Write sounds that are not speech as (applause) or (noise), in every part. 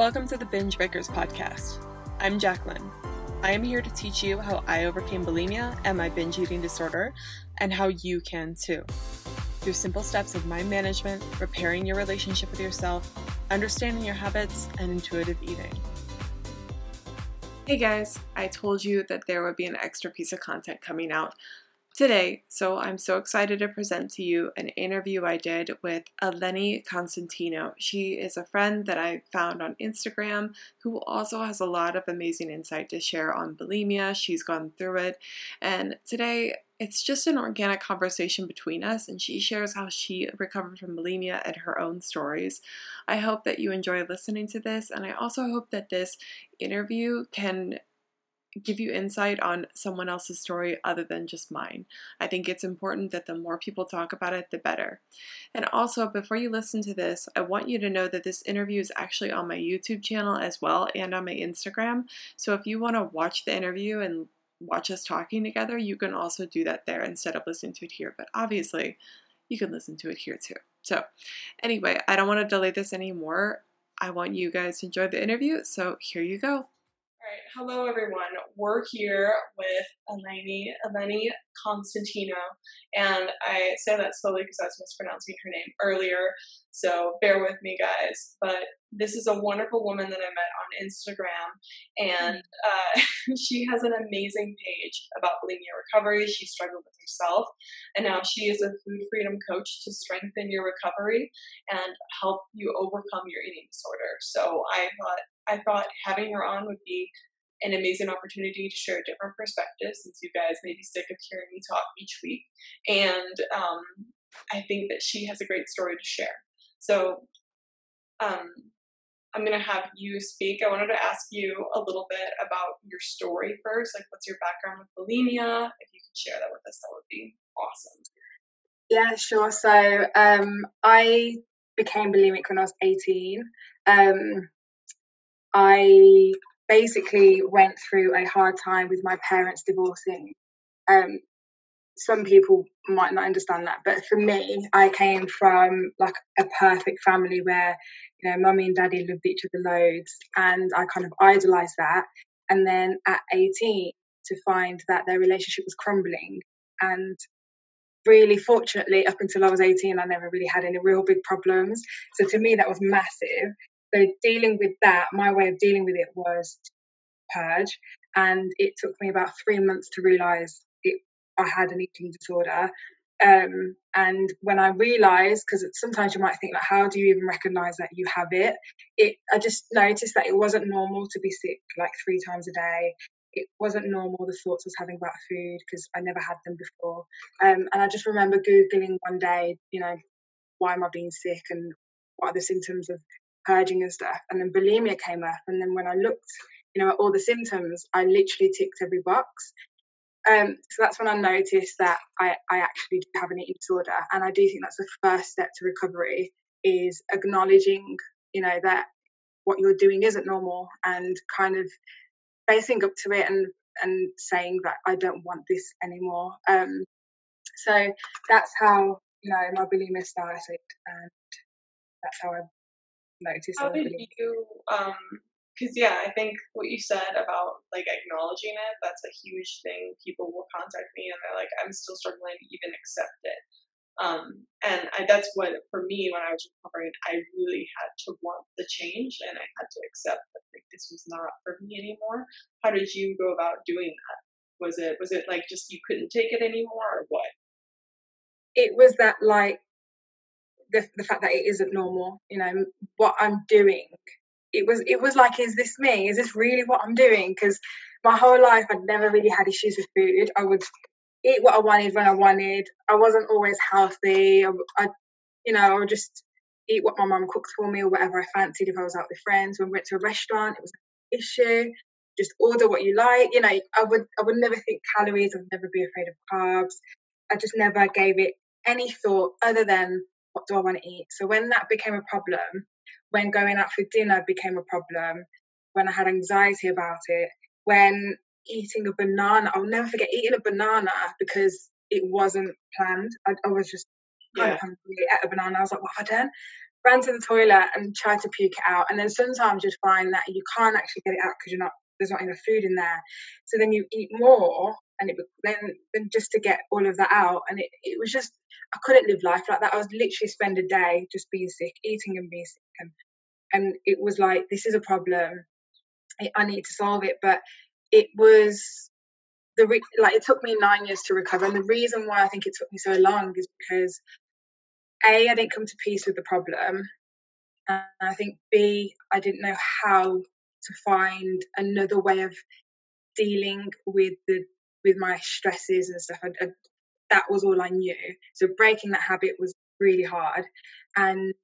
Welcome to the Binge Breakers podcast. I'm Jacqueline. I am here to teach you how I overcame bulimia and my binge eating disorder, and how you can too. Through simple steps of mind management, repairing your relationship with yourself, understanding your habits, and intuitive eating. Hey guys, I told you that there would be an extra piece of content coming out today. So I'm so excited to present to you an interview I did with Eleni Constantino. She is a friend that I found on Instagram who also has a lot of amazing insight to share on bulimia. She's gone through it. And today it's just an organic conversation between us, and she shares how she recovered from bulimia and her own stories. I hope that you enjoy listening to this, and I also hope that this interview can give you insight on someone else's story other than just mine. I think it's important that the more people talk about it, the better. And also, before you listen to this, I want you to know that this interview is actually on my YouTube channel as well and on my Instagram. So if you want to watch the interview and watch us talking together, you can also do that there instead of listening to it here. But obviously, you can listen to it here too. So, anyway, I don't want to delay this anymore. I want you guys to enjoy the interview. So, here you go right, hello everyone. We're here with Eleni, Eleni Constantino, and I say that slowly because I was mispronouncing her name earlier, so bear with me, guys. But this is a wonderful woman that I met on Instagram, and uh, (laughs) she has an amazing page about bulimia recovery. She struggled with herself, and now she is a food freedom coach to strengthen your recovery and help you overcome your eating disorder. So I thought I thought having her on would be an amazing opportunity to share a different perspective since you guys may be sick of hearing me talk each week. And um, I think that she has a great story to share. So um, I'm going to have you speak. I wanted to ask you a little bit about your story first. Like, what's your background with bulimia? If you could share that with us, that would be awesome. Yeah, sure. So um, I became bulimic when I was 18. Um, I basically went through a hard time with my parents divorcing. Um, some people might not understand that, but for me, I came from like a perfect family where, you know, mummy and daddy loved each other loads, and I kind of idolized that. And then at 18, to find that their relationship was crumbling, and really fortunately, up until I was 18, I never really had any real big problems. So to me, that was massive. So dealing with that, my way of dealing with it was purge, and it took me about three months to realise I had an eating disorder. Um, and when I realised, because sometimes you might think like, how do you even recognise that you have it? It I just noticed that it wasn't normal to be sick like three times a day. It wasn't normal the thoughts I was having about food because I never had them before. Um, and I just remember googling one day, you know, why am I being sick and what are the symptoms of purging and stuff. And then bulimia came up. And then when I looked, you know, at all the symptoms, I literally ticked every box. Um, so that's when I noticed that I, I actually do have an eating disorder. And I do think that's the first step to recovery is acknowledging, you know, that what you're doing isn't normal and kind of facing up to it and and saying that I don't want this anymore. Um, so that's how you know my bulimia started, and that's how I notice. How did you? Um, because yeah, I think what you said about like acknowledging it, that's a huge thing. People will contact me and they're like, I'm still struggling to even accept it. Um, and I, that's what, for me, when I was recovering, I really had to want the change and I had to accept that like, this was not for me anymore. How did you go about doing that? Was it, was it like just you couldn't take it anymore or what? It was that like the, the fact that it isn't normal you know what i'm doing. It was it was like is this me? Is this really what i'm doing? Because my whole life i'd never really had issues with food. I would eat what i wanted when i wanted. I wasn't always healthy. I, I you know i would just eat what my mum cooked for me or whatever i fancied if i was out with friends. When we went to a restaurant it was an issue. Just order what you like. You know i would i would never think calories. I would never be afraid of carbs. I just never gave it any thought other than what do I want to eat? So when that became a problem, when going out for dinner became a problem, when I had anxiety about it, when eating a banana, I'll never forget eating a banana because it wasn't planned. I, I was just kind yeah. of hungry, ate a banana. I was like, what have I done? ran to the toilet and tried to puke it out. And then sometimes you'd find that you can't actually get it out because you're not there's not enough food in there. So then you eat more, and it then then just to get all of that out, and it it was just I couldn't live life like that. I was literally spend a day just being sick, eating and being sick, and and it was like this is a problem. I need to solve it, but it was the re- like it took me nine years to recover, and the reason why I think it took me so long is because a I didn't come to peace with the problem, and I think b I didn't know how to find another way of dealing with the with my stresses and stuff. I, I, that was all I knew. So breaking that habit was really hard, and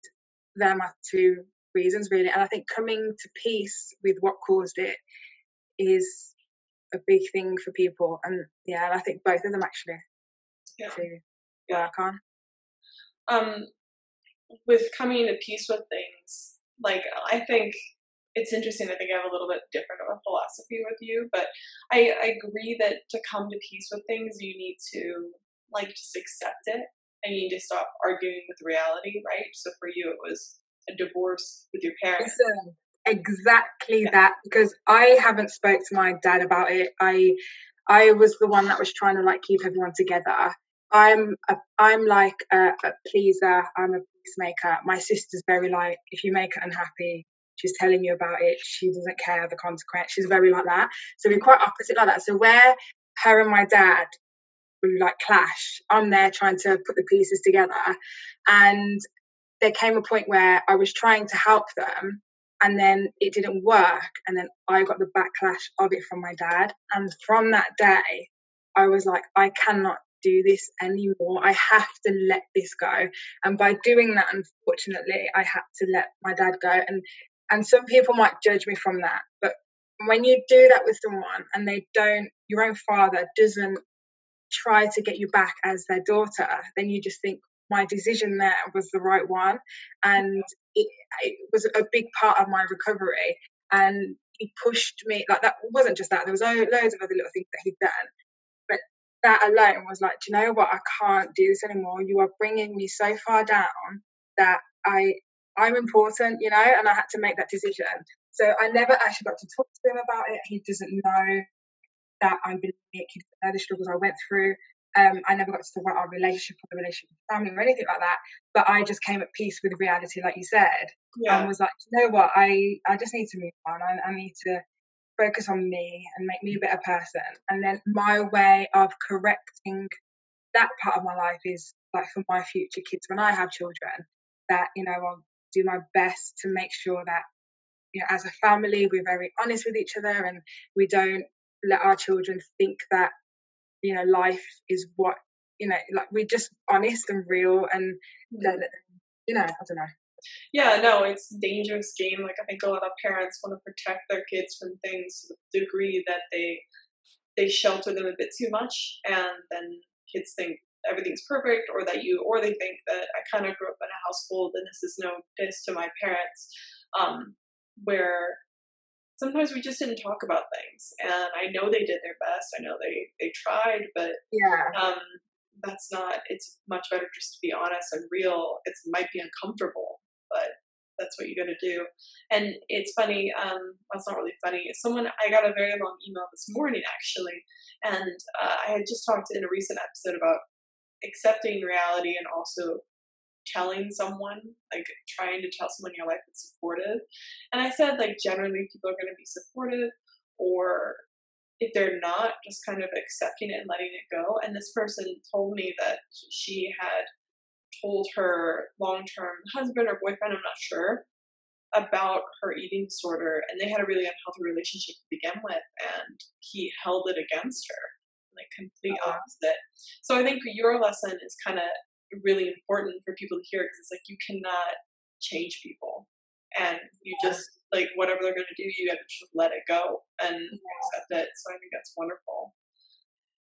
they're my two reasons really. And I think coming to peace with what caused it is a big thing for people. And yeah, I think both of them actually yeah. to work on. Um, with coming to peace with things, like I think it's interesting. I think I have a little bit different of a philosophy with you, but I, I agree that to come to peace with things, you need to like just accept it and you need to stop arguing with reality, right? So for you, it was a divorce with your parents. Listen, exactly yeah. that because I haven't spoke to my dad about it. I I was the one that was trying to like keep everyone together. I'm a, I'm like a, a pleaser. I'm a peacemaker. My sister's very like if you make her unhappy, she's telling you about it. She doesn't care the consequence. She's very like that. So we're quite opposite like that. So where her and my dad would like clash, I'm there trying to put the pieces together. And there came a point where I was trying to help them and then it didn't work and then i got the backlash of it from my dad and from that day i was like i cannot do this anymore i have to let this go and by doing that unfortunately i had to let my dad go and and some people might judge me from that but when you do that with someone and they don't your own father doesn't try to get you back as their daughter then you just think my decision there was the right one and it, it was a big part of my recovery. And he pushed me like that wasn't just that there was loads of other little things that he'd done but that alone was like do you know what? I can't do this anymore. You are bringing me so far down that i i'm important you know and i had to make that decision so i never actually got to talk to him about it he doesn't know that i'm bulimic he doesn't know the struggles i went through um, I never got to talk about our relationship or the relationship with family or anything like that. But I just came at peace with reality, like you said, yeah. and was like, you know what, I, I just need to move on. I, I need to focus on me and make me a better person. And then my way of correcting that part of my life is like for my future kids when I have children, that, you know, I'll do my best to make sure that, you know, as a family, we're very honest with each other and we don't let our children think that you know life is what you know like we're just honest and real and mm-hmm. you know i don't know yeah no it's a dangerous game like i think a lot of parents want to protect their kids from things to the degree that they they shelter them a bit too much and then kids think everything's perfect or that you or they think that i kind of grew up in a household and this is no diss to my parents um, where sometimes we just didn't talk about things. And i know they did their best i know they they tried but yeah. um that's not it's much better just to be honest and real. It might be uncomfortable but that's what you got to do. And it's funny um well, not really funny. Someone i got a very long email this morning actually and uh, i had just talked in a recent episode about accepting reality and also telling someone, like trying to tell someone your life is supportive. And I said, like, generally people are going to be supportive, or if they're not, just kind of accepting it and letting it go. And this person told me that she had told her long term husband or boyfriend, I'm not sure, about her eating disorder. And they had a really unhealthy relationship to begin with. And he held it against her, like complete uh-huh. opposite. So I think your lesson is kind of really important for people to hear because it's like you cannot change people. And you just like whatever they're going to do you have to just let it go and accept it. So i think that's wonderful.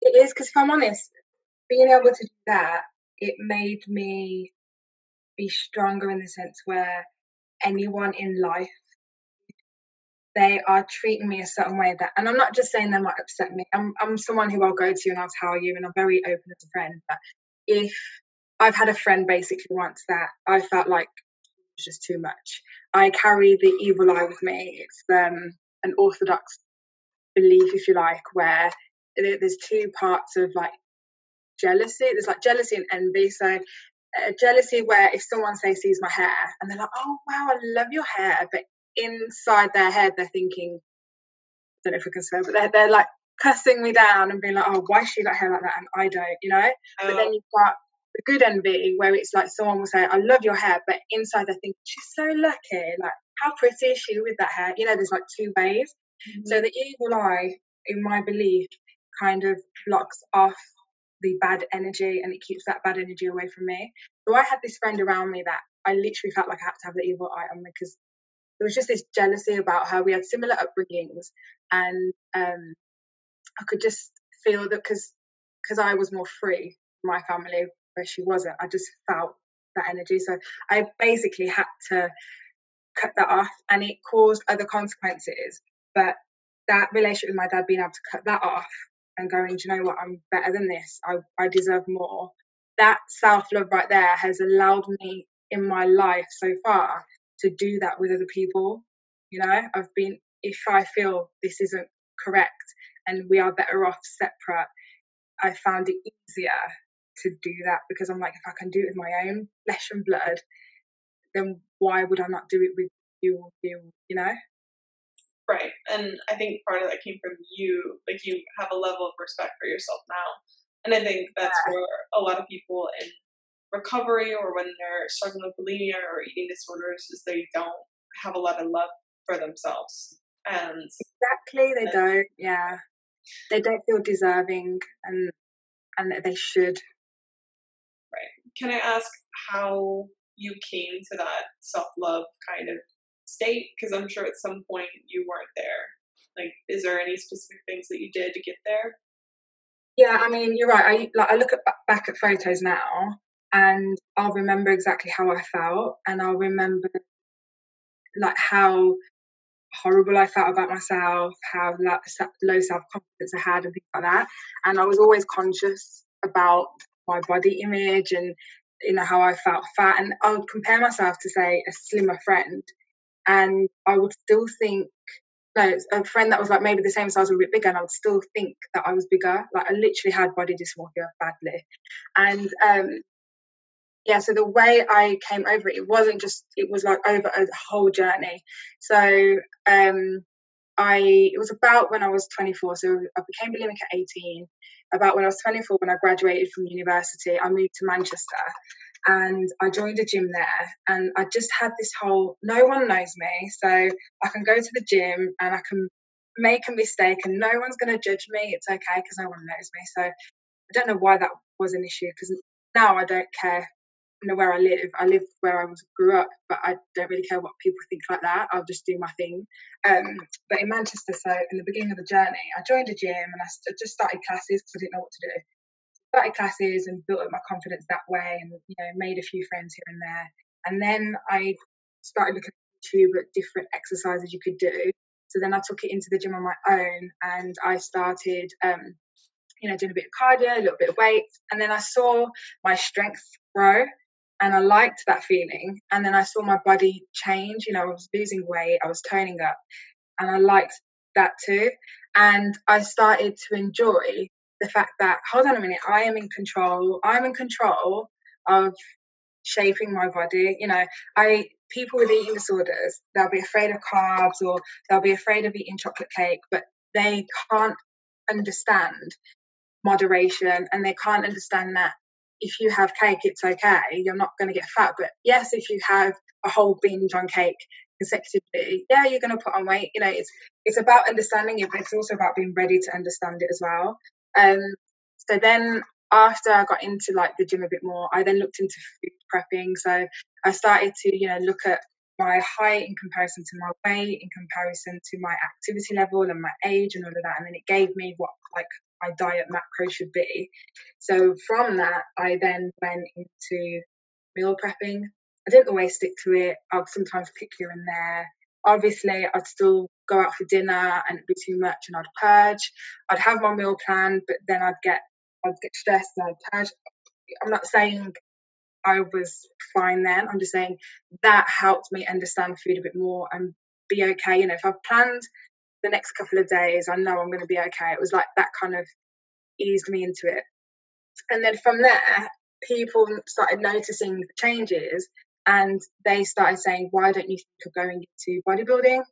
It is because if i'm honest being able to do that it made me be stronger in the sense where anyone in life they are treating me a certain way that and i'm not just saying they might upset me i'm, I'm someone who i'll go to and i'll tell you and i'm very open as a friend but if I've had a friend basically once that I felt like it was just too much. I carry the evil eye with me. It's um, an orthodox belief, if you like, where there's two parts of like jealousy. There's like jealousy and envy. So uh, jealousy where if someone say sees my hair and they're like, oh wow, I love your hair, but inside their head they're thinking, I don't know if we can say, but they're, they're like cussing me down and being like, oh, why she got hair like that and I don't, you know? Oh. But then you've got the good envy where it's like someone will say, I love your hair, but inside they think she's so lucky. Like, how pretty is she with that hair? You know, there's like two ways. Mm-hmm. So the evil eye, in my belief, kind of blocks off the bad energy and it keeps that bad energy away from me. So I had this friend around me that I literally felt like I had to have the evil eye on me because there was just this jealousy about her. We had similar upbringings and um, I could just feel that because because I was more free, my family where she wasn't, I just felt that energy. So I basically had to cut that off, and it caused other consequences. But that relationship with my dad, being able to cut that off and going, do you know what, I'm better than this. I I deserve more. That self love right there has allowed me in my life so far to do that with other people. You know, I've been if I feel this isn't correct and we are better off separate, I found it easier to do that because I'm like, if I can do it with my own flesh and blood, then why would I not do it with you or you, you know? Right. And I think part of that came from you, like you have a level of respect for yourself now. And I think that's yeah. where a lot of people in recovery or when they're struggling with bulimia or eating disorders is they don't have a lot of love for themselves. And exactly, they and, don't. Yeah, they don't feel deserving, and and they should. Right. Can I ask how you came to that self love kind of state? Because I'm sure at some point you weren't there. Like, is there any specific things that you did to get there? Yeah, I mean, you're right. I like I look at, back at photos now, and I'll remember exactly how I felt, and I'll remember like how horrible I felt about myself, how low self confidence I had, and things like that. And I was always conscious about my body image and you know how I felt fat. And I would compare myself to say a slimmer friend, and I would still think. No, a friend that was like maybe the same size or a bit bigger, and I would still think that I was bigger. Like I literally had body dysmorphia badly, and um, yeah, so the way I came over it, it wasn't just, it was like over a whole journey. So, um, I, it was about when I was 24. So I became bulimic at 18. About when I was 24, when I graduated from university, I moved to Manchester and I joined a gym there. And I just had this whole, no one knows me. So I can go to the gym and I can make a mistake and no one's going to judge me. It's okay because no one knows me. So I don't know why that was an issue because now I don't care know where I live. I live where I was grew up, but I don't really care what people think like that. I'll just do my thing. Um, but in Manchester, so in the beginning of the journey, I joined a gym and I just started classes because I didn't know what to do. Started classes and built up my confidence that way, and you know made a few friends here and there. And then I started looking at YouTube at different exercises you could do. So then I took it into the gym on my own, and I started. Um, you know, doing a bit of cardio, a little bit of weights, and then I saw my strength grow and I liked that feeling. And then I saw my body change. You know, I was losing weight, I was toning up, and I liked that too. And I started to enjoy the fact that hold on a minute, I am in control. I'm in control of shaping my body. You know, I people with eating disorders, they'll be afraid of carbs or they'll be afraid of eating chocolate cake, but they can't understand moderation and they can't understand that if you have cake, it's okay. You're not going to get fat. But yes, if you have a whole binge on cake consecutively, yeah, you're going to put on weight. You know, it's it's about understanding it, but it's also about being ready to understand it as well. Um, so then after I got into like the gym a bit more, I then looked into food prepping. So I started to, you know, look at my height in comparison to my weight, in comparison to my activity level and my age and all of that. And then it gave me what like my diet macro should be. So from that, I then went into meal prepping. I didn't always stick to it. I'd sometimes pick here and there. Obviously, I'd still go out for dinner and it'd be too much and I'd purge. I'd have my meal plan, but then I'd get I'd get stressed and I'd purge. I'm not saying I was fine then. I'm just saying that helped me understand food a bit more and be okay. You know, if I've planned the next couple of days, I know I'm going to be okay. It was like that kind of eased me into it. And then from there, people started noticing the changes and they started saying, Why don't you think of going into bodybuilding?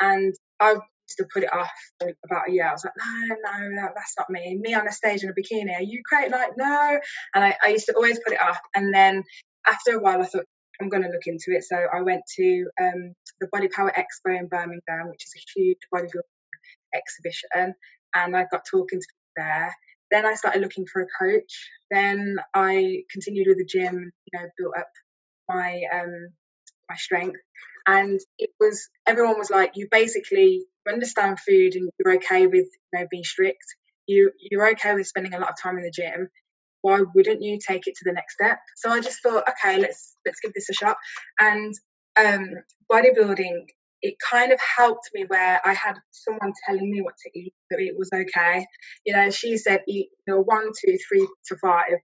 And I used to put it off for about a year. I was like, No, no, no, that's not me. Me on a stage in a bikini, are you great? Like, no. And I, I used to always put it off. And then after a while, I thought, I'm going to look into it. So I went to um, the Body Power Expo in Birmingham, which is a huge bodybuilding exhibition, and I got talking to people there. Then I started looking for a coach. Then I continued with the gym, you know, built up my um, my strength. And it was everyone was like, you basically understand food and you're okay with you know being strict. You you're okay with spending a lot of time in the gym. Why wouldn't you take it to the next step? So I just thought, okay, let's let's give this a shot. And um, bodybuilding it kind of helped me where I had someone telling me what to eat, that it was okay. You know, she said eat you know one, two, three to five,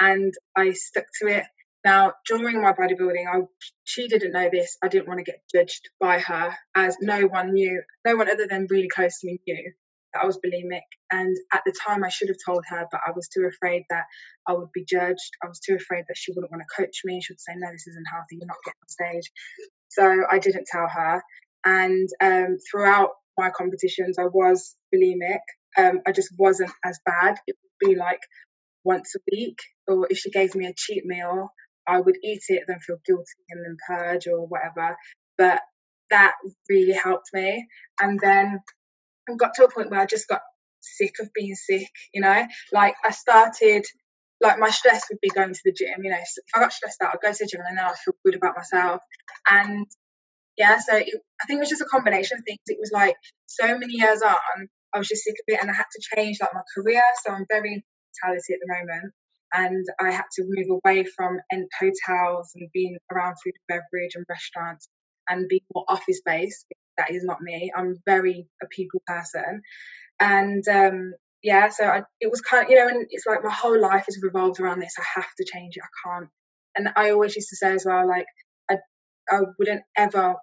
and I stuck to it. Now, during my bodybuilding, I she didn't know this. I didn't want to get judged by her, as no one knew, no one other than really close to me knew that I was bulimic. And at the time, I should have told her, but I was too afraid that I would be judged. I was too afraid that she wouldn't want to coach me. She would say, "No, this isn't healthy. You're not getting on stage." So I didn't tell her. And um, throughout my competitions, I was bulimic. Um, I just wasn't as bad. It would be like once a week, or if she gave me a cheat meal, I would eat it, then feel guilty and then purge or whatever. But that really helped me. And then I got to a point where I just got sick of being sick, you know? Like I started like my stress would be going to the gym, you know. So if I got stressed out, I'd go to the gym and then I feel good about myself. And yeah, so it, I think it was just a combination of things. It was like so many years on, I was just sick of it and I had to change like my career. So I'm very into hospitality at the moment. And I had to move away from hotels and being around food and beverage and restaurants and be more office based. That is not me. I'm very a people person. And um, yeah, so I, it was kind of, you know, and it's like my whole life is revolved around this. I have to change it. I can't. And I always used to say as well, like, I, I wouldn't ever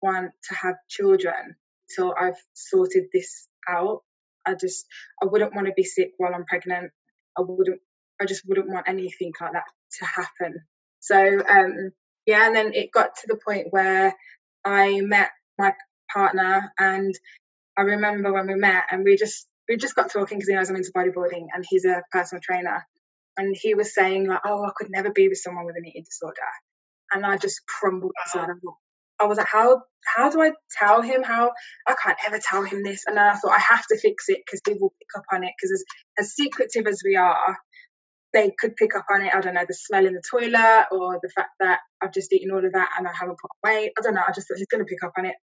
want to have children until I've sorted this out. I just, I wouldn't want to be sick while I'm pregnant. I wouldn't, I just wouldn't want anything like that to happen. So, um, yeah, and then it got to the point where I met my partner and I remember when we met and we just we just got talking because he knows I'm into bodybuilding and he's a personal trainer. And he was saying like, oh, I could never be with someone with an eating disorder. And I just crumbled inside. I was like, how how do I tell him? How I can't ever tell him this. And then I thought I have to fix it because will pick up on it. Because as as secretive as we are, they could pick up on it. I don't know the smell in the toilet or the fact that I've just eaten all of that and I haven't put weight. I don't know. I just thought he's going to pick up on it.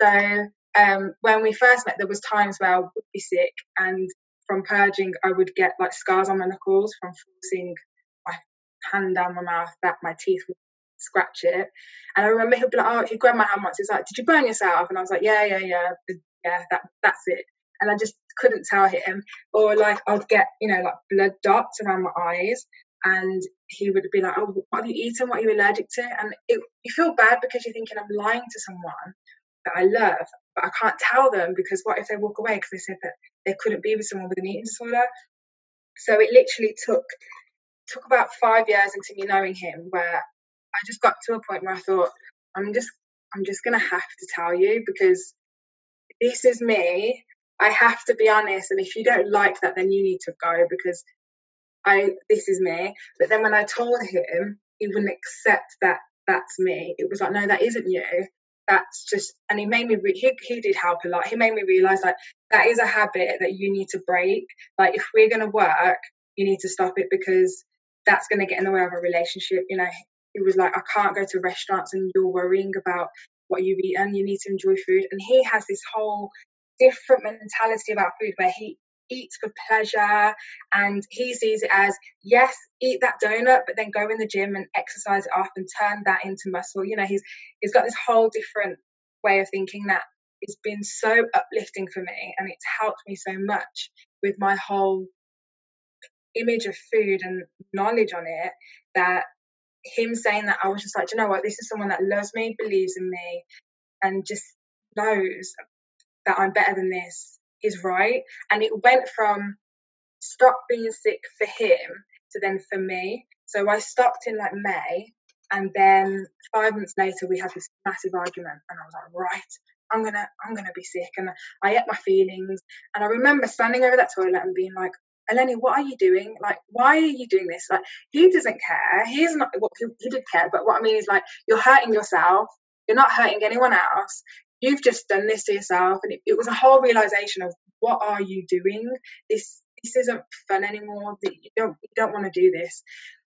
So um, when we first met, there was times where I would be sick, and from purging, I would get like scars on my knuckles from forcing my hand down my mouth that my teeth would scratch it. And I remember he'd be like, "Oh, he grabbed my hand once. He's like, did you burn yourself?" And I was like, "Yeah, yeah, yeah, yeah. That that's it." And I just couldn't tell him. Or like I'd get you know like blood dots around my eyes, and he would be like, "Oh, what have you eaten? What are you allergic to?" And it, you feel bad because you're thinking I'm lying to someone that I love, but I can't tell them because what if they walk away because they said that they couldn't be with someone with an eating disorder? So it literally took took about five years into me knowing him where I just got to a point where I thought, I'm just I'm just gonna have to tell you because this is me. I have to be honest, and if you don't like that, then you need to go because I this is me. But then when I told him, he wouldn't accept that that's me. It was like, no, that isn't you that's just and he made me re- he, he did help a lot. He made me realize like that is a habit that you need to break. Like if we're going to work you need to stop it because that's going to get in the way of a relationship. You know he was like i can't go to restaurants and you're worrying about what you've eaten. You need to enjoy food. And he has this whole different mentality about food where he eats for pleasure and he sees it as yes eat that donut but then go in the gym and exercise it off and turn that into muscle you know he's he's got this whole different way of thinking that it's been so uplifting for me and it's helped me so much with my whole image of food and knowledge on it that him saying that, I was just like, you know what? This is someone that loves me, believes in me, and just knows that I'm better than this is right. And it went from stop being sick for him to then for me. So I stopped in like May, and then five months later we had this massive argument, and I was like, right, I'm gonna I'm gonna be sick, and I ate my feelings, and I remember standing over that toilet and being like, Eleni, what are you doing? Like, why are you doing this? Like, he doesn't care. He's not. Well, he, he did care, but what I mean is like, you're hurting yourself. You're not hurting anyone else. You've just done this to yourself, and it, it was a whole realization of what are you doing? This this isn't fun anymore. You don't you don't want to do this.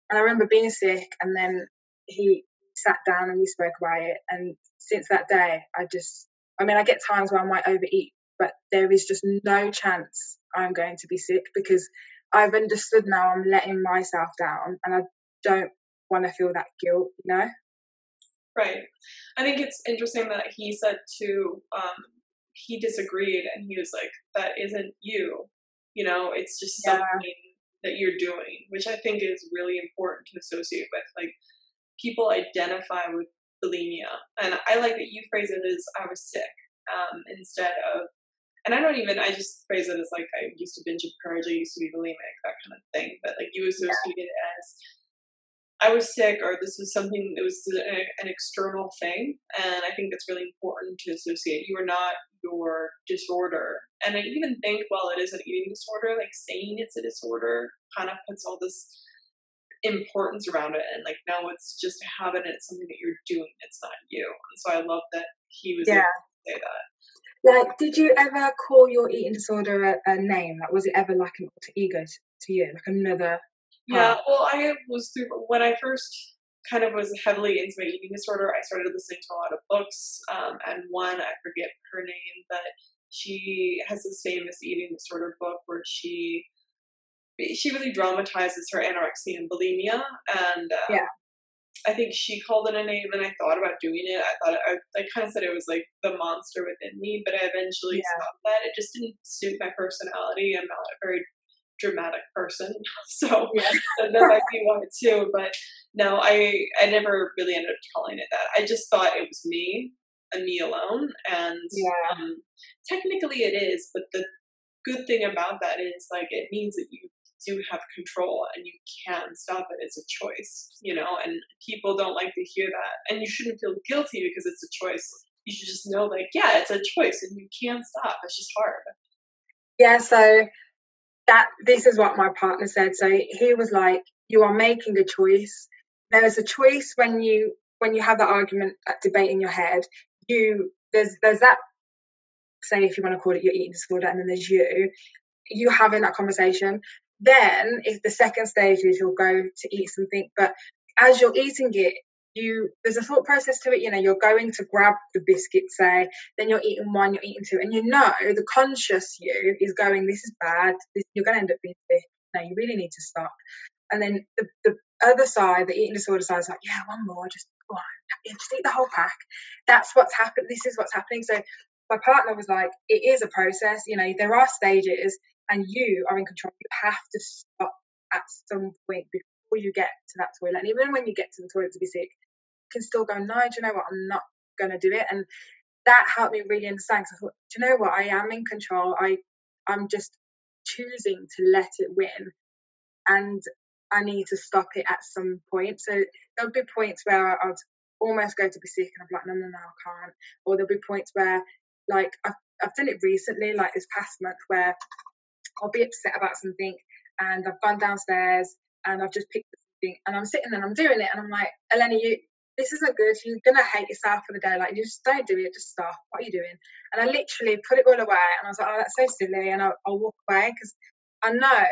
And I remember being sick, and then he sat down and we spoke about it. And since that day, I just, I mean, I get times where I might overeat, but there is just no chance I'm going to be sick because I've understood now I'm letting myself down and I don't want to feel that guilt, you know? Right. I think it's interesting that he said to, um, he disagreed and he was like, that isn't you. You know, it's just yeah. something that you're doing, which I think is really important to associate with. Like, people identify with bulimia. And I like that you phrase it as I was sick um, instead of and I don't even, I just phrase it as like I used to binge and purge, I used to be bulimic, that kind of thing. But like you associate it as I was sick or this was something that was an external thing. And I think it's really important to associate. You are not your disorder. And I even think while it is an eating disorder, like saying it's a disorder kind of puts all this importance around it and like now it's just a habit and it's something that you're doing it's not you and so i love that he was yeah. able to say that like, did you ever call your eating disorder a, a name? Like, was it ever like an alter ego to you, like another? Yeah, well, I was through when I first kind of was heavily into my eating disorder. I started listening to a lot of books, um, and one I forget her name, but she has this famous eating disorder book where she she really dramatizes her anorexia and bulimia, and uh, yeah. I think she called it a name, and I thought about doing it. I thought I, I kind of said it was like the monster within me, but I eventually yeah. stopped that. It just didn't suit my personality. I'm not a very dramatic person, (laughs) so yeah. that might be why too. But no, I I never really ended up calling it that. I just thought it was me and me alone, and yeah. um, technically it is. But the good thing about that is like it means that you do have control and you can stop it. It's a choice, you know, and people don't like to hear that. And you shouldn't feel guilty because it's a choice. You should just know, like, yeah, it's a choice and you can stop. It's just hard. Yeah, so that this is what my partner said. So he was like, You are making a choice. There's a choice when you when you have that argument, that debate in your head, you there's there's that say if you want to call it your eating disorder, and then there's you, you having that conversation. Then, if the second stage is you'll go to eat something, but as you're eating it, you there's a thought process to it. You know, you're going to grab the biscuit, say, then you're eating one, you're eating two, and you know the conscious you is going, "This is bad. This, you're going to end up being sick. No, you really need to stop." And then the, the other side, the eating disorder side, is like, "Yeah, one more, just go on, just eat the whole pack." That's what's happened. This is what's happening. So my partner was like, "It is a process. You know, there are stages." and you are in control. You have to stop at some point before you get to that toilet. And even when you get to the toilet to be sick, can still go, no, do you know what? I'm not going to do it. And that helped me really understand. Because I thought, do you know what? I am in control. I, I'm just choosing to let it win. And I need to stop it at some point. So there'll be points where I'd almost go to be sick and I'm like, no, no, no, I can't. Or there'll be points where, like, I've, I've done it recently, like this past month, where I'll be upset about something and I've gone downstairs and I've just picked something and I'm sitting there and I'm doing it and I'm like, Eleni, you this isn't good. You're gonna hate yourself for the day. Like you just don't do it. Just stop. What are you doing? And I literally put it all away and I was like, oh, that's so silly. And I'll, I'll walk away because I know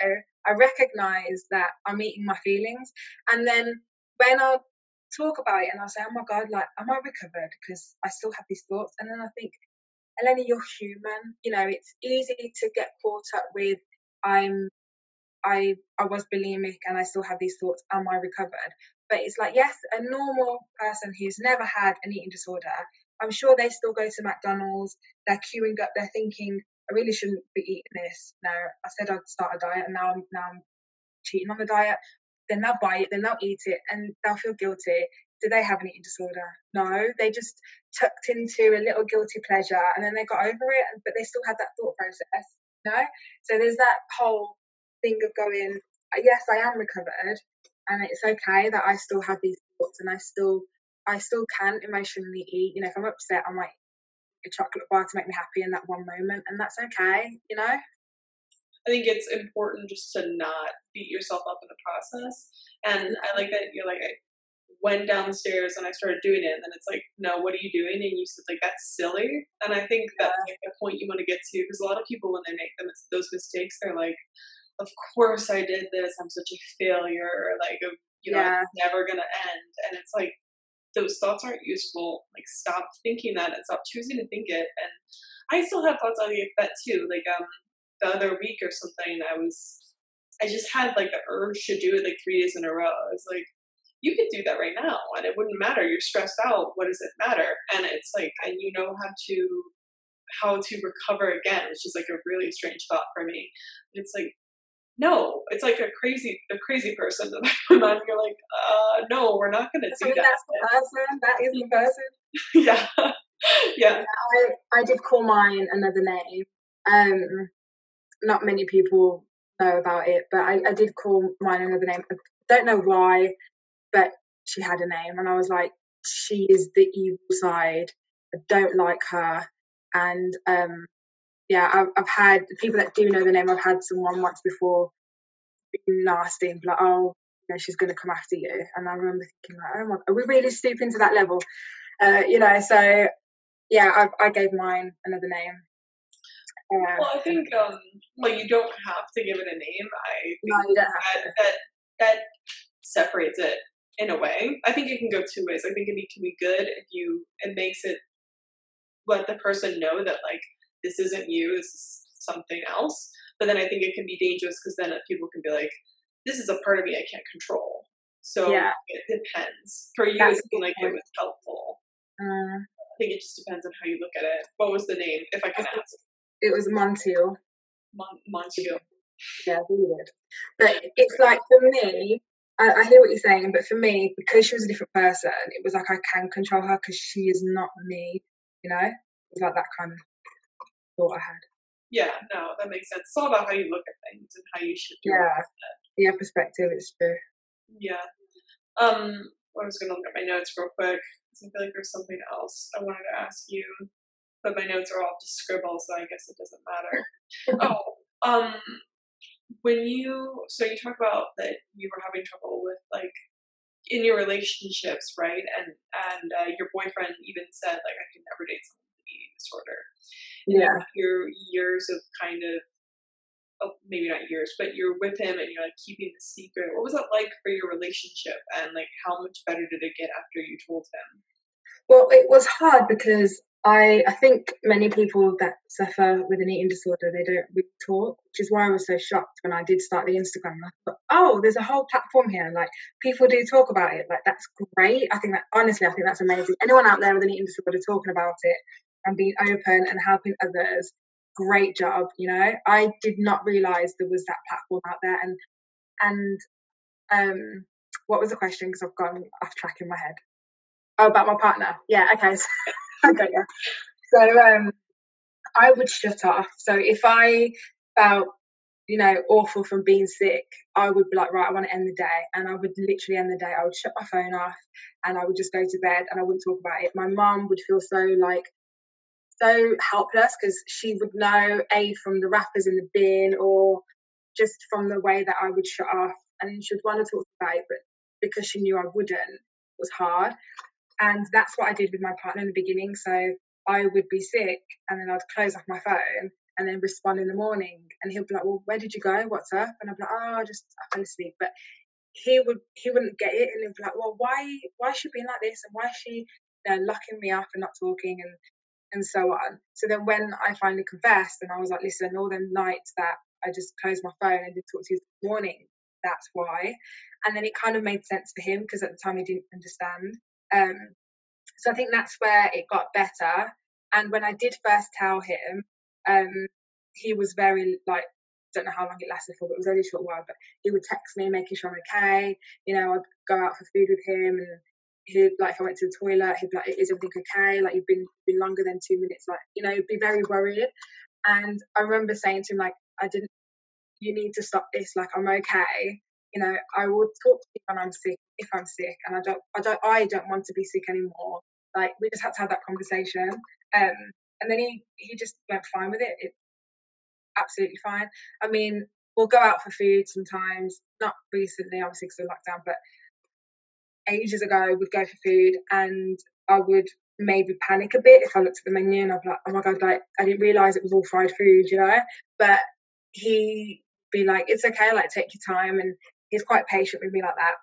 I recognize that I'm eating my feelings. And then when I talk about it and I say, oh my god, like am I recovered? Because I still have these thoughts. And then I think, Eleni, you're human. You know, it's easy to get caught up with I'm I I was bulimic and I still have these thoughts, am I recovered? But it's like, yes, a normal person who's never had an eating disorder, I'm sure they still go to McDonald's, they're queuing up, they're thinking, I really shouldn't be eating this. Now I said I'd start a diet and now I'm now I'm cheating on the diet. then they'll buy it, then they'll eat it, and they'll feel guilty. Do they have an eating disorder? No, they just tucked into a little guilty pleasure, and then they got over it, but they still had that thought process. Know, so there's that whole thing of going, yes, I am recovered, and it's okay that I still have these thoughts, and I still, I still can emotionally eat. You know, if I'm upset, I might eat a chocolate bar to make me happy in that one moment, and that's okay. You know. I think it's important just to not beat yourself up in the process. And I like that you're like, I went downstairs and I started doing it. And then it's like, no, what are you doing? And you said, like, that's silly. And I think that's like the point you want to get to because a lot of people, when they make them those mistakes, they're like, of course I did this. I'm such a failure. Like, you know, yeah. it's never going to end. And it's like, those thoughts aren't useful. Like, stop thinking that and stop choosing to think it. And I still have thoughts like that too. Like, um, the other week or something, I was, I just had like the urge to do it like three days in a row. I was like, you could do that right now and it wouldn't matter. You're stressed out. What does it matter? And it's like, and you know how to, how to recover again, which is like a really strange thought for me. It's like, no, it's like a crazy, a crazy person (laughs) on. You're like, uh, no, we're not going to do that. That's the person. That is the person. (laughs) yeah. yeah. (laughs) yeah. I, I did call mine another name. Um, not many people know about it, but I, I did call mine another name. I don't know why, but she had a name, and I was like, she is the evil side. I don't like her, and um, yeah, I've, I've had people that do know the name. I've had someone once before be nasty and be like, oh, you know, she's going to come after you, and I remember thinking, like, oh my, are we really stooping to that level? Uh, you know, so yeah, I, I gave mine another name, well, I think um, well, you don't have to give it a name. I think no, you don't that, that that separates it in a way. I think it can go two ways. I think it can be good if you it makes it let the person know that like this isn't you, this is something else. But then I think it can be dangerous because then people can be like, this is a part of me I can't control. So yeah. it depends. For you, That's it seemed like it was helpful. Uh, I think it just depends on how you look at it. What was the name, if I can ask? It was Montiel. Mon- Montiel. Yeah, really weird. But it's like for me, I, I, hear what you're saying, but for me, because she was a different person, it was like I can control her because she is not me. You know, it was like that kind of thought I had. Yeah, no, that makes sense. It's all about how you look at things and how you should. yeah, yeah, perspective. It's true. Yeah. Um, I was gonna look at my notes real quick because I feel like there's something else I wanted to ask you but my notes are all just scribbles, so I guess it doesn't matter. (laughs) oh, um, when you so you talk about that you were having trouble with like in your relationships, right? And and uh, your boyfriend even said like I can never date someone disorder. And yeah. Your years of kind of oh, maybe not years, but you're with him and you're like keeping the secret. What was that like for your relationship? And like how much better did it get after you told him? Well, it was hard because I, I think many people that suffer with an eating disorder they don't really talk, which is why I was so shocked when I did start the Instagram. I thought, oh, there's a whole platform here. Like people do talk about it. Like that's great. I think that honestly, I think that's amazing. Anyone out there with an eating disorder talking about it and being open and helping others, great job. You know, I did not realize there was that platform out there. And and um, what was the question? Because I've gone off track in my head. Oh, about my partner. Yeah. Okay. (laughs) okay, yeah. So um, I would shut off. So if I felt, you know, awful from being sick, I would be like, right, I want to end the day. And I would literally end the day. I would shut my phone off and I would just go to bed and I wouldn't talk about it. My mum would feel so like, so helpless because she would know A from the wrappers in the bin or just from the way that I would shut off. And she'd want to talk about it, but because she knew I wouldn't, was hard. And that's what I did with my partner in the beginning. So I would be sick and then I'd close off my phone and then respond in the morning. And he'll be like, Well, where did you go? What's up? And I'd be like, Oh, I just I fell asleep. But he would he wouldn't get it and he'd be like, Well, why why is she being like this and why is she you know, locking me up and not talking and and so on. So then when I finally confessed and I was like, Listen, all the nights that I just closed my phone and didn't talk to you this morning, that's why. And then it kind of made sense for him because at the time he didn't understand. Um, so I think that's where it got better. And when I did first tell him, um, he was very like don't know how long it lasted for, but it was only a short while. But he would text me, making sure I'm okay. You know, I'd go out for food with him, and he'd like if I went to the toilet, he'd be like, "Is everything okay? Like you've been been longer than two minutes." Like you know, be very worried. And I remember saying to him, like, "I didn't. You need to stop this. Like I'm okay. You know, I will talk to you when I'm sick if I'm sick, and I don't, I don't, I don't want to be sick anymore. Like we just had to have that conversation. Um, and then he he just went fine with it. it absolutely fine. I mean, we'll go out for food sometimes. Not recently, obviously, because of lockdown, but ages ago, would go for food and I would maybe panic a bit if I looked at the menu and I'd be like, oh my god, like I didn't realize it was all fried food, you know. But he'd be like, it's okay, like take your time, and he's quite patient with me like that.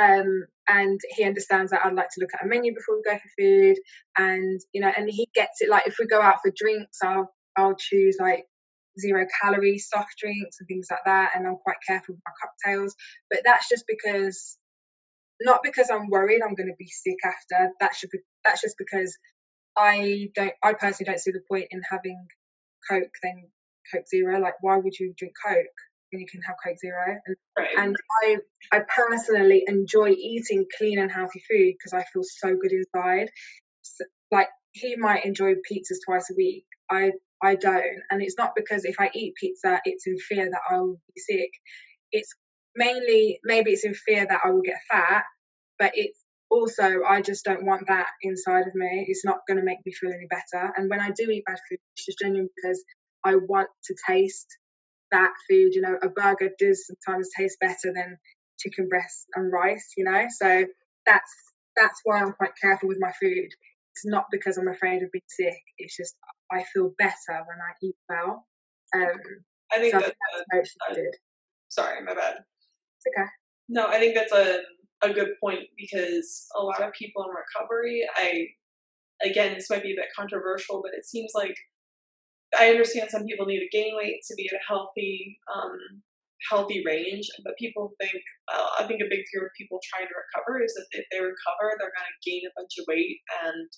Um, and he understands that I'd like to look at a menu before we go for food, and you know, and he gets it. Like if we go out for drinks, I'll I'll choose like zero calorie soft drinks and things like that, and I'm quite careful with my cocktails. But that's just because not because I'm worried I'm going to be sick after. That should be that's just because I don't I personally don't see the point in having Coke then Coke Zero. Like why would you drink Coke when you can have Coke Zero? And, Right. and I I personally enjoy eating clean and healthy food because I feel so good inside. So, like he might enjoy pizzas twice a week. I I don't, and it's not because if I eat pizza, it's in fear that I'll be sick. It's mainly maybe it's in fear that I will get fat, but it's also I just don't want that inside of me. It's not going to make me feel any better. And when I do eat bad food, it's just genuine because I want to taste that food. You know, a burger does sometimes taste better than chicken breast and rice. You know, so that's that's why I'm quite careful with my food. It's not because I'm afraid of being sick. It's just I feel better when I eat well. Um, I think so I think that's should be. sorry, my bad. It's okay. No, I think that's a a good point because a lot of people in recovery, I again, this might be a bit controversial, but it seems like I understand some people need to gain weight to be at a healthy um, healthy range, but people think uh, I think a big fear of people trying to recover is that if they recover, they're going to gain a bunch of weight and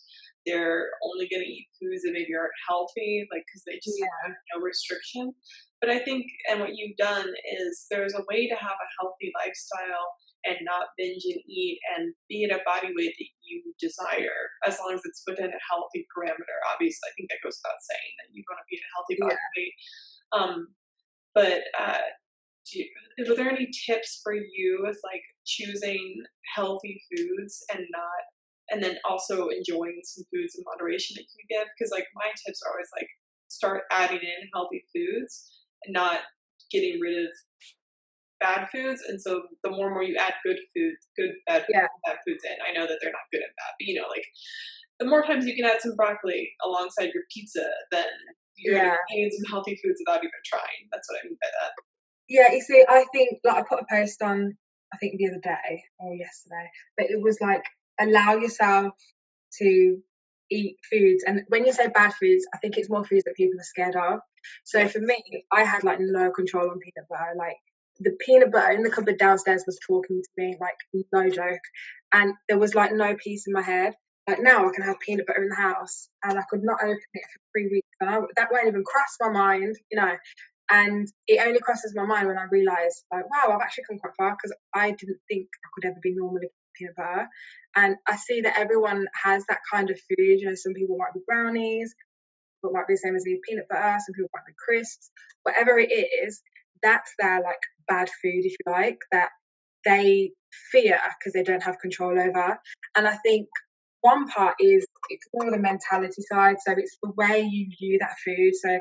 they're only going to eat foods that maybe aren't healthy, like because they just Yeah. have no restriction. But I think, and what you've done is there's a way to have a healthy lifestyle and not binge and eat and be at a body weight that you desire, as long as it's within a healthy parameter. Obviously, I think that goes without saying that you want to be at a healthy body weight. Um, but uh, you, were there any tips for you with like choosing healthy foods and not, and then also enjoying some foods in moderation that you give? Because like my tips are always like start adding in healthy foods and not getting rid of bad foods. And so the more and more you add good foods, good bad, Yeah. bad foods in, I know that they're not good and bad, but you know, like the more times you can add some broccoli alongside your pizza, then you're Yeah. eating some healthy foods without even trying. That's what I mean by that. Yeah, you see, I think like I put a post on, I think the other day or yesterday, but it was like allow yourself to eat foods, and when you say bad foods, I think it's more foods that people are scared of. So for me, I had like no control on peanut butter. Like the peanut butter in the cupboard downstairs was talking to me, like no joke, and there was like no peace in my head. Like now, I can have peanut butter in the house, and I could not open it for three weeks, and I, that won't even cross my mind, you know and it only crosses my mind when I realise, like, wow, I've actually come quite far because I didn't think I could ever be normally peanut butter. And I see that everyone has that kind of food. You know, some people might be brownies, but might be the same as me, peanut butter. Some people might be crisps. Whatever it is, that's their like bad food, if you like, that they fear because they don't have control over. And I think one part is it's more the mentality side. So it's the way you view that food. So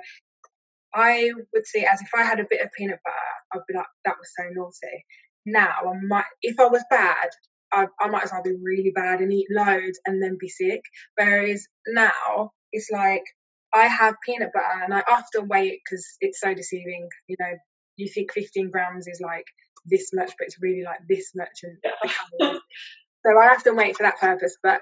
I would see as if I had a bit of peanut butter, I'd be like, that was so naughty. Now, I might, if I was bad, I, I might as well be really bad and eat loads and then be sick. Whereas now, it's like I have peanut butter and I often weigh it because it's so deceiving. You know, you think 15 grams is like this much, but it's really like this much. And so I have to wait for that purpose. But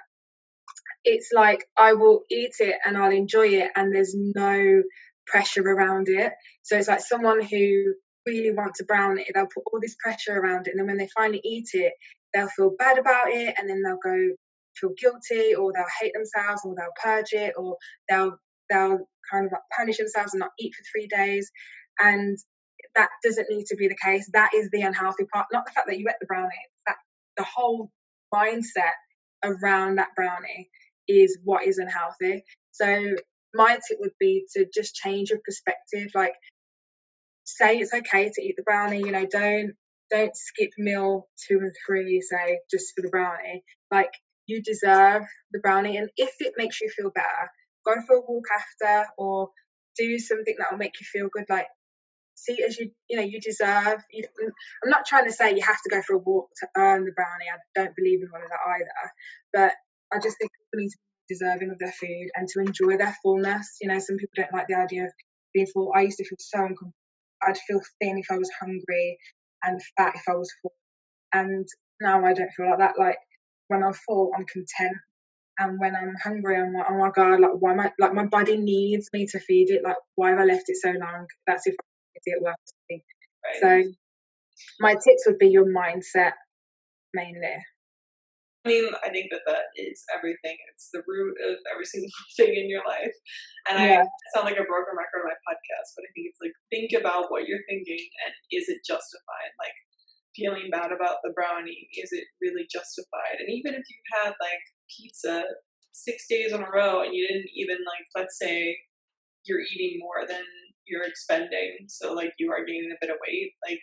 it's like I will eat it and I'll enjoy it, and there's no pressure around it. So it's like someone who really wants a brownie, they'll put all this pressure around it, and then when they finally eat it, they'll feel bad about it, and then they'll go feel guilty, or they'll hate themselves, or they'll purge it, or they'll they'll kind of like punish themselves and not eat for three days. And that doesn't need to be the case. That is the unhealthy part, not the fact that you ate the brownie. That the whole mindset around that brownie is what is unhealthy. So my tip would be to just change your perspective. Like say it's okay to eat the brownie, you know, don't don't skip meal two and three, say, just for the brownie. Like you deserve the brownie and if it makes you feel better, go for a walk after or do something that will make you feel good. Like see as you you know you deserve. You, i'm not trying to say you have to go for a walk to earn the brownie. I don't believe in all of that either. But i just think people need to be deserving of their food and to enjoy their fullness. You know some people don't like the idea of being full. I used to feel so uncomfortable i'd feel thin if i was hungry and fat if i was full. And now i don't feel like that. Like when i'm full i'm content. And when I'm hungry, I'm like, oh my god, like why am I like my body needs me to feed it. Like why have I left it so long? That's if it works. Right. So my tips would be your mindset mainly. I mean, I think that that is everything. It's the root of every (laughs) single thing in your life. And yeah. I sound like a broken record on my podcast, but I think it's like think about what you're thinking and is it justified? Like feeling bad about the brownie, is it really justified? And even if you had like pizza six days in a row and you didn't even like, let's say you're eating more than you're expending, so like you are gaining a bit of weight, like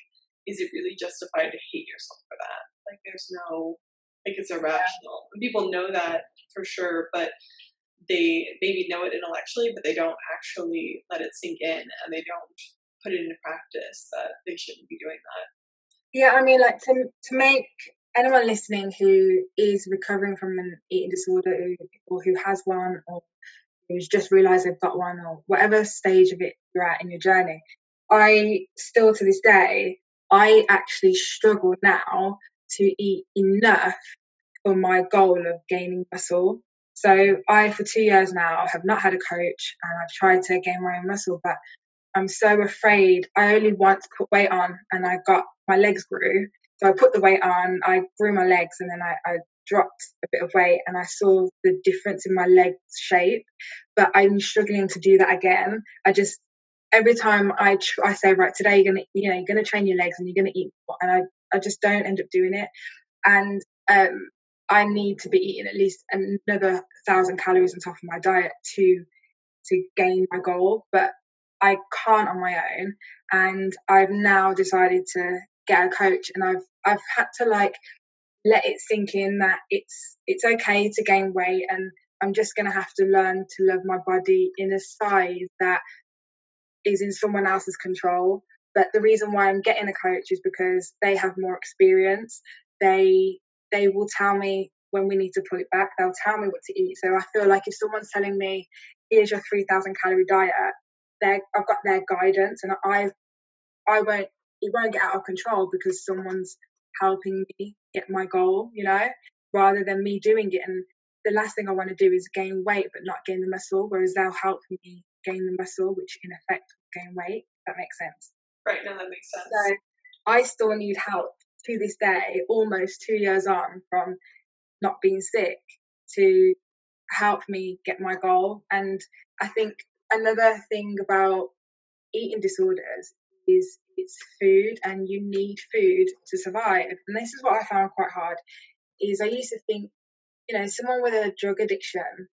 is it really justified to hate yourself for that? Like there's no like it's irrational. And people know that for sure, but they maybe know it intellectually, but they don't actually let it sink in and they don't put it into practice that they shouldn't be doing that. Yeah, I mean like to to make anyone listening who is recovering from an eating disorder or who has one or who's just realised they've got one or whatever stage of it you're at in your journey, I still to this day, I actually struggle now to eat enough for my goal of gaining muscle. So I, for two years now, have not had a coach and I've tried to gain my own muscle, but I'm so afraid. I only once put weight on and I got my legs grew. So I put the weight on, I grew my legs and then I, I dropped a bit of weight and I saw the difference in my leg shape, but I'm struggling to do that again. I just every time I tr- I say right today you're gonna you know you're gonna train your legs and you're gonna eat and I I just don't end up doing it, and um I need to be eating at least another thousand calories on top of my diet to to gain my goal, but I can't on my own, and I've now decided to get a coach, and I've I've had to like let it sink in that it's it's okay to gain weight and I'm just going to have to learn to love my body in a size that is in someone else's control. But the reason why I'm getting a coach is because they have more experience. They they will tell me when we need to pull it back. They'll tell me what to eat. So I feel like if someone's telling me, "Here's your 3,000 calorie diet," they I've got their guidance, and I I won't it won't get out of control because someone's helping me get my goal, you know, rather than me doing it. And the last thing I want to do is gain weight but not gain the muscle, whereas they'll help me gain the muscle, which in effect gain weight. That makes sense. Right, no, that makes sense. So I still need help to this day, almost two years on from not being sick, to help me get my goal. And I think another thing about eating disorders is it's food and you need food to survive. And this is what I found quite hard is I used to think, you know, someone with a drug addiction,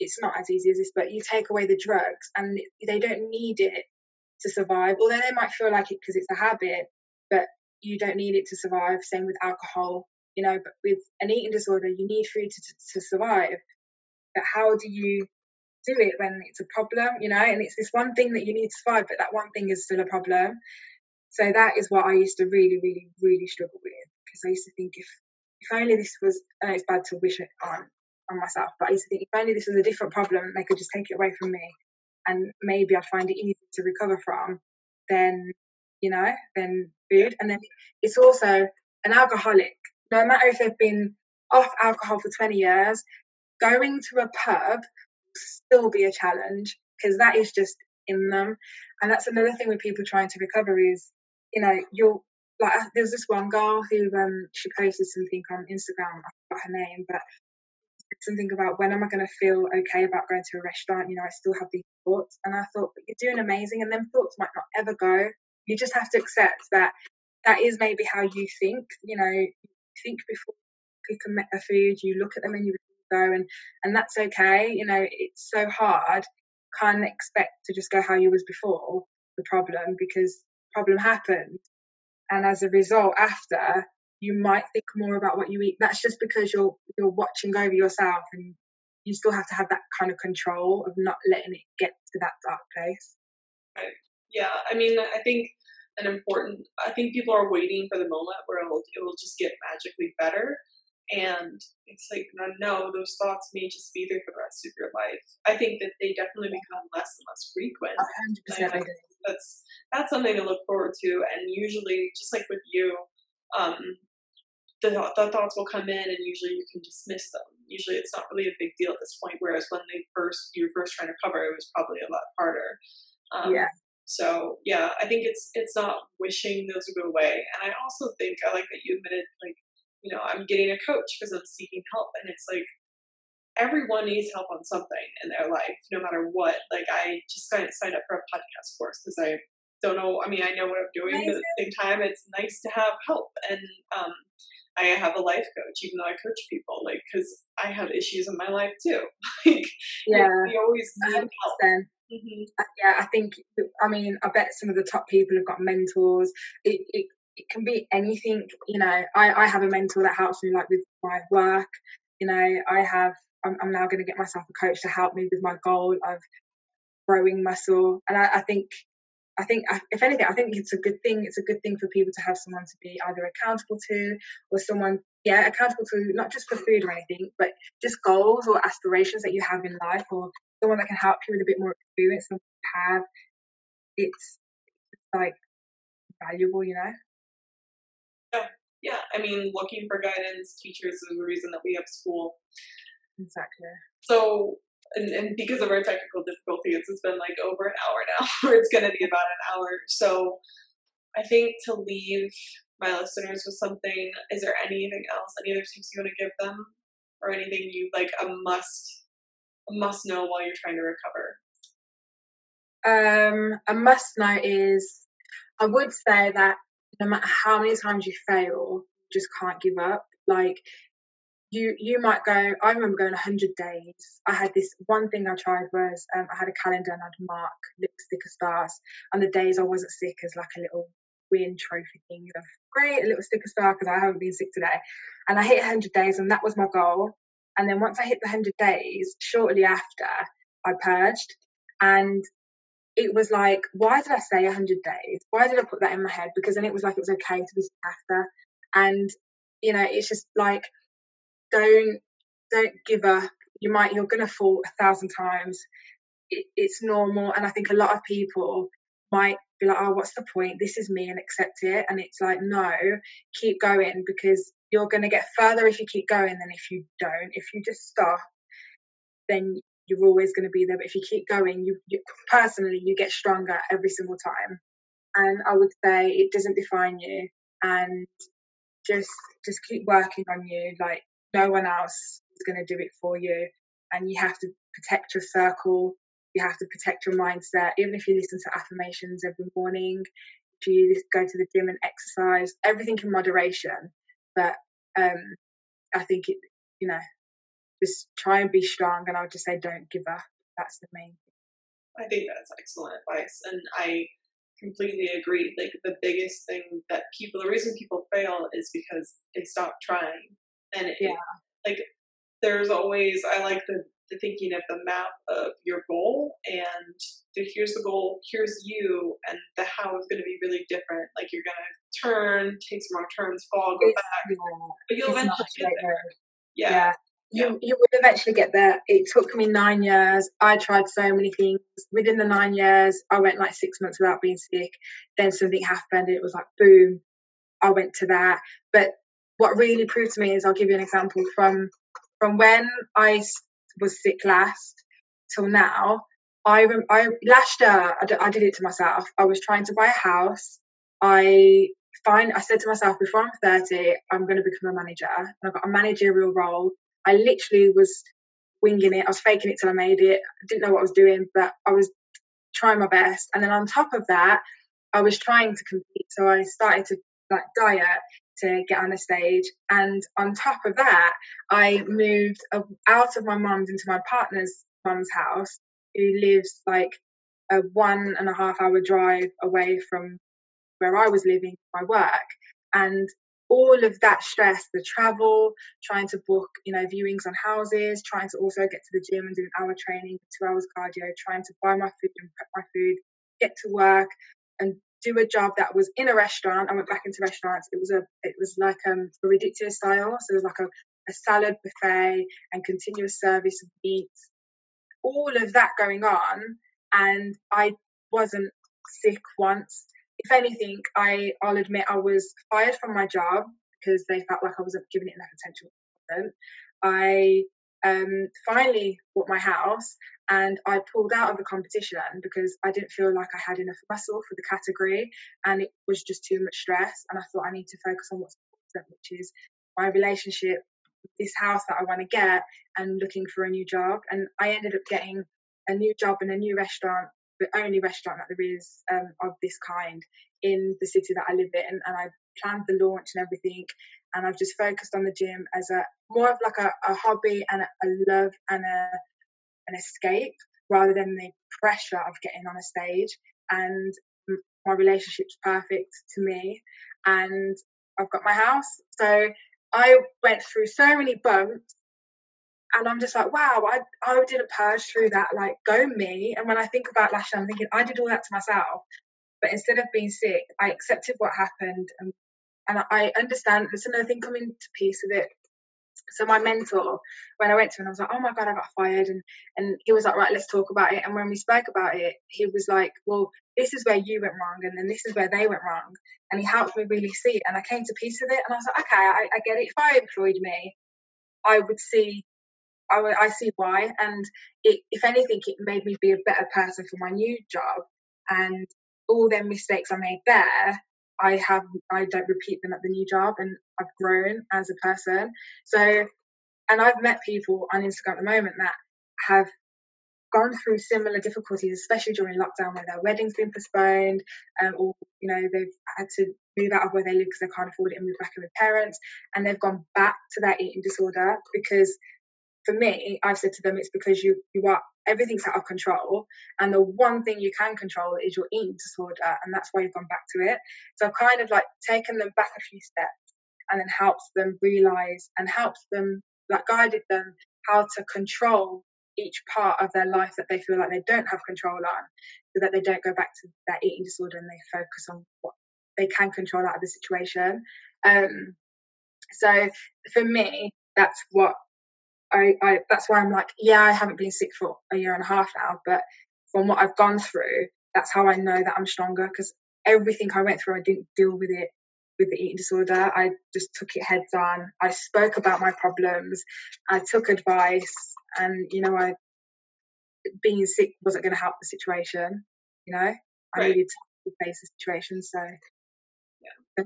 it's not as easy as this, but you take away the drugs and they don't need it to survive. Although they might feel like it because it's a habit, but you don't need it to survive. Same with alcohol, you know, but with an eating disorder, you need food to, to survive. But how do you do it when it's a problem, you know, and it's this one thing that you need to survive, but that one thing is still a problem. So that is what I used to really, really, really struggle with because I used to think if if only this was, I know it's bad to wish it on on myself, but I used to think if only this was a different problem, they could just take it away from me, and maybe I'd find it easy to recover from. Then, you know, then food, and then it's also an alcoholic. No matter if they've been off alcohol for 20 years, going to a pub still be a challenge because that is just in them. And that's another thing with people trying to recover is, you know, you'll like there's this one girl who um she posted something on Instagram, I forgot her name, but something about when am I going to feel okay about going to a restaurant? You know, I still have these thoughts. And I thought, but you're doing amazing. And them thoughts might not ever go. You just have to accept that that is maybe how you think. You know, you think before you cook a, food, you look at them and you go, and, and that's okay. You know, it's so hard. Can't expect to just go how you was before the problem because problem happened. And as a result, after you might think more about what you eat. That's just because you're you're watching over yourself and you still have to have that kind of control of not letting it get to that dark place. Yeah, I mean, I think an important. I think people are waiting for the moment where it'll it will just get magically better, and it's like no, no, those thoughts may just be there for the rest of your life. I think that they definitely become less and less frequent. hundred percent. That's that's something to look forward to, and usually, just like with you, um, the, the thoughts will come in and usually you can dismiss them. Usually it's not really a big deal at this point, whereas when they first you were first trying to cover, it was probably a lot harder. Um, yeah. So yeah, I think it's it's not wishing those would go away, and I also think I like that you admitted like you know I'm getting a coach because I'm seeking help, and it's like everyone needs help on something in their life, no matter what. Like I just signed, signed up for a podcast course because I don't know. I mean, I know what I'm doing, but at the same time, it's nice to have help. And um, I have a life coach, even though I coach people, like, because I have issues in my life too. (laughs) like, yeah, we always need 100%. help. Mm-hmm. Uh, yeah, I think, I mean, I bet some of the top people have got mentors. It, it, it can be anything, you know. I, I have a mentor that helps me, like, with my work. You know, I have, I'm, I'm now going to get myself a coach to help me with my goal of growing muscle. And I, I think I think, if anything, I think it's a good thing. It's a good thing for people to have someone to be either accountable to or someone, yeah, accountable to not just for food or anything, but just goals or aspirations that you have in life or someone that can help you with a bit more experience than you have. It's, it's like valuable, you know? Yeah. I mean, looking for guidance, teachers is the reason that we have school. Exactly. So, and, and because of our technical difficulties, it's been like over an hour now, or (laughs) it's going to be about an hour. So I think to leave my listeners with something, is there anything else, any other tips you want to give them, or anything you like a must, a must know while you're trying to recover? Um, a must know is, I would say that no matter how many times you fail, you just can't give up. Like you you might go i remember going 100 days. I had this one thing i tried was um, i had a calendar and i'd mark little sticker stars and the days i wasn't sick as like a little win trophy thing of great a little sticker star because i haven't been sick today. And i hit 100 days and that was my goal. And then once i hit the 100 days shortly after i purged. And it was like, why did I say 100 days? Why did I put that in my head? Because then it was like it was okay to be after. And, you know, it's just like don't don't give up. You might you're gonna fall a thousand times. It, it's normal, and I think a lot of people might be like, "Oh, what's the point? This is me," and accept it. And it's like, no, keep going because you're gonna get further if you keep going than if you don't. If you just stop, then you're always going to be there. But if you keep going, you, you personally you get stronger every single time. And I would say it doesn't define you, and just just keep working on you. Like no one else is going to do it for you. And you have to protect your circle. You have to protect your mindset. Even if you listen to affirmations every morning, if you go to the gym and exercise, everything in moderation. But um, I think it, you know, just try and be strong. And I would just say, don't give up. That's the main thing. I think that's excellent advice. And I completely agree. Like the biggest thing that people, the reason people fail is because they stop trying and it, yeah. like there's always I like the the thinking of the map of your goal and the, here's the goal, here's you, and the how is going to be really different. Like you're going to turn, take some more turns, fall, go it's, back, yeah, but you'll eventually get there. Yeah. yeah. You, you would eventually get there. It took me nine years. I tried so many things. Within the nine years, I went like six months without being sick. Then something happened. And it was like, boom, I went to that. But what really proved to me is I'll give you an example from from when I was sick last till now. I, I last year I, d- I did it to myself. I was trying to buy a house. I find I said to myself before I'm 30, I'm going to become a manager. And I got a managerial role. I literally was winging it. I was faking it till I made it. I didn't know what I was doing, but I was trying my best. And then on top of that, I was trying to compete. So I started to like diet to get on the stage. And on top of that, I moved out of my mum's into my partner's mum's house, who lives like a one and a half hour drive away from where I was living, my work. And all of that stress, the travel, trying to book, you know, viewings on houses, trying to also get to the gym and do an hour training, two hours cardio, trying to buy my food and prep my food, get to work and do a job that was in a restaurant. I went back into restaurants. It was a, it was like um, a rodizio style. So it was like a, a salad buffet and continuous service of meats, all of that going on. And I wasn't sick once if anything, I I'll admit I was fired from my job because they felt like I wasn't giving it enough attention. I um, finally bought my house and I pulled out of the competition because I didn't feel like I had enough muscle for the category and it was just too much stress. And I thought I need to focus on what's important, which is my relationship, this house that I want to get, and looking for a new job. And I ended up getting a new job in a new restaurant the only restaurant that there is um, of this kind in the city that I live in, and I planned the launch and everything. And I've just focused on the gym as a more of like a, a hobby and a, a love and a an escape rather than the pressure of getting on a stage. And my relationship's perfect to me, and I've got my house. So I went through so many bumps and I'm just like, wow, I, I didn't purge through that, like, go me. And when I think about last year, I'm thinking, I did all that to myself. But instead of being sick, I accepted what happened. And, and I understand there's another thing coming to peace with it. So my mentor, when I went to him, I was like, oh my God, I got fired. And, and he was like, right, let's talk about it. And when we spoke about it, he was like, well, this is where you went wrong. And then this is where they went wrong. And he helped me really see it. And I came to peace with it. And I was like, okay, I, I get it. If I employed me, I would see I, I see why. And it, if anything, it made me be a better person for my new job. And all them mistakes I made there, I have, I don't repeat them at the new job. And I've grown as a person. So, and I've met people on Instagram at the moment that have gone through similar difficulties, especially during lockdown where their wedding's been postponed, um, or you know they've had to move out of where they live because they can't afford it and move back in with parents, and they've gone back to that eating disorder because for me, I've said to them, it's because you you are everything's out of control, and the one thing you can control is your eating disorder, and that's why you've gone back to it. So I've kind of like taken them back a few steps, and then helps them realize and helps them like guided them how to control each part of their life that they feel like they don't have control on, so that they don't go back to that eating disorder and they focus on what they can control out of the situation. Um, so for me, that's what I, I that's why I'm like, yeah, I haven't been sick for a year and a half now, but from what I've gone through, that's how I know that I'm stronger because everything I went through, I didn't deal with it with the eating disorder. I just took it heads on. I spoke about my problems. I took advice, and you know, I being sick wasn't going to help the situation. You know, I needed to face the situation. So, yeah,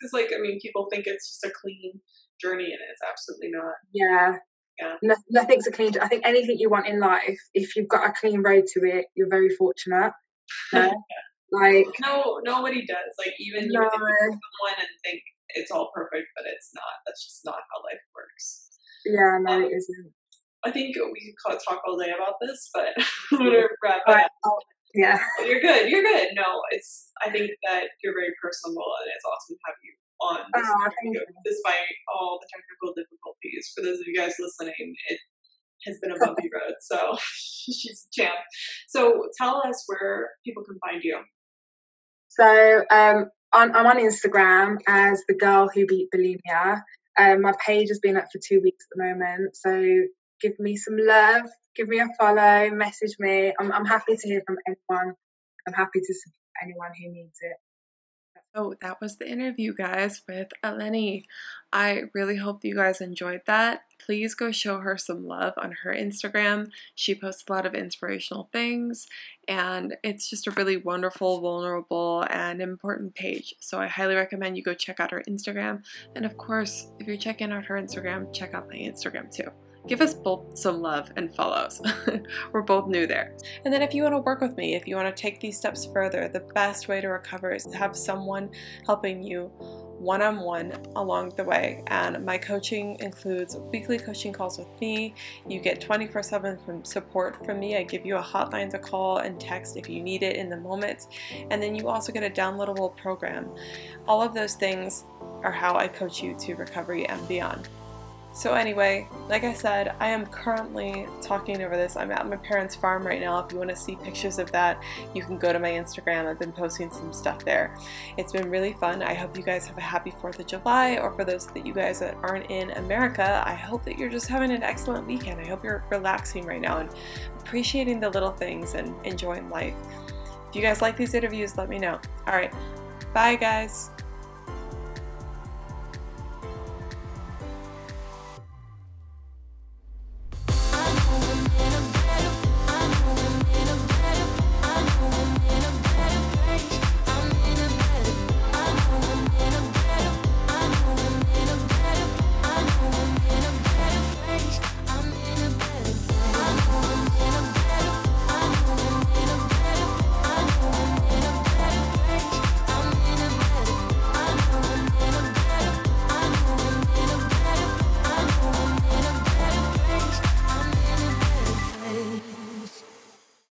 because, like, I mean, people think it's just a clean journey and it's absolutely not. Yeah. Yeah. No, nothing's a clean. I think anything you want in life, if you've got a clean road to it, you're very fortunate. (laughs) yeah. Like no, nobody does. Like even no. you someone and think it's all perfect, but it's not. That's just not how life works. Yeah, no, um, it isn't. I think we could talk all day about this, but (laughs) wrap up. Yeah, you're good. You're good. No, it's. I think that you're very personable, and it's awesome to have you on this oh, video, despite all the technical difficulties. For those of you guys listening, it has been a (laughs) bumpy road. So (laughs) she's a champ. So tell us where people can find you. So um, on, I'm on Instagram as the girl who beat bulimia. Um, my page has been up for two weeks at the moment. So give me some love, give me a follow, message me. I'm, I'm happy to hear from anyone. I'm happy to support anyone who needs it. Oh, that was the interview, guys, with Eleni. I really hope you guys enjoyed that. Please go show her some love on her Instagram. She posts a lot of inspirational things, and it's just a really wonderful, vulnerable, and important page. So I highly recommend you go check out her Instagram. And of course, if you're checking out her Instagram, check out my Instagram too give us both some love and follows. (laughs) We're both new there. And then if you want to work with me, if you want to take these steps further, the best way to recover is to have someone helping you one on one along the way. And my coaching includes weekly coaching calls with me. You get 24 7 support from me. I give you a hotline to call and text if you need it in the moment. And then you also get a downloadable program. All of those things are how I coach you to recovery and beyond. So, anyway, like I said, I am currently talking over this. I'm at my parents' farm right now. If you want to see pictures of that, you can go to my Instagram. I've been posting some stuff there. It's been really fun. I hope you guys have a happy 4th of July, or for those that you guys that aren't in America, I hope that you're just having an excellent weekend. I hope you're relaxing right now and appreciating the little things and enjoying life. If you guys like these interviews, let me know. All right, bye, guys.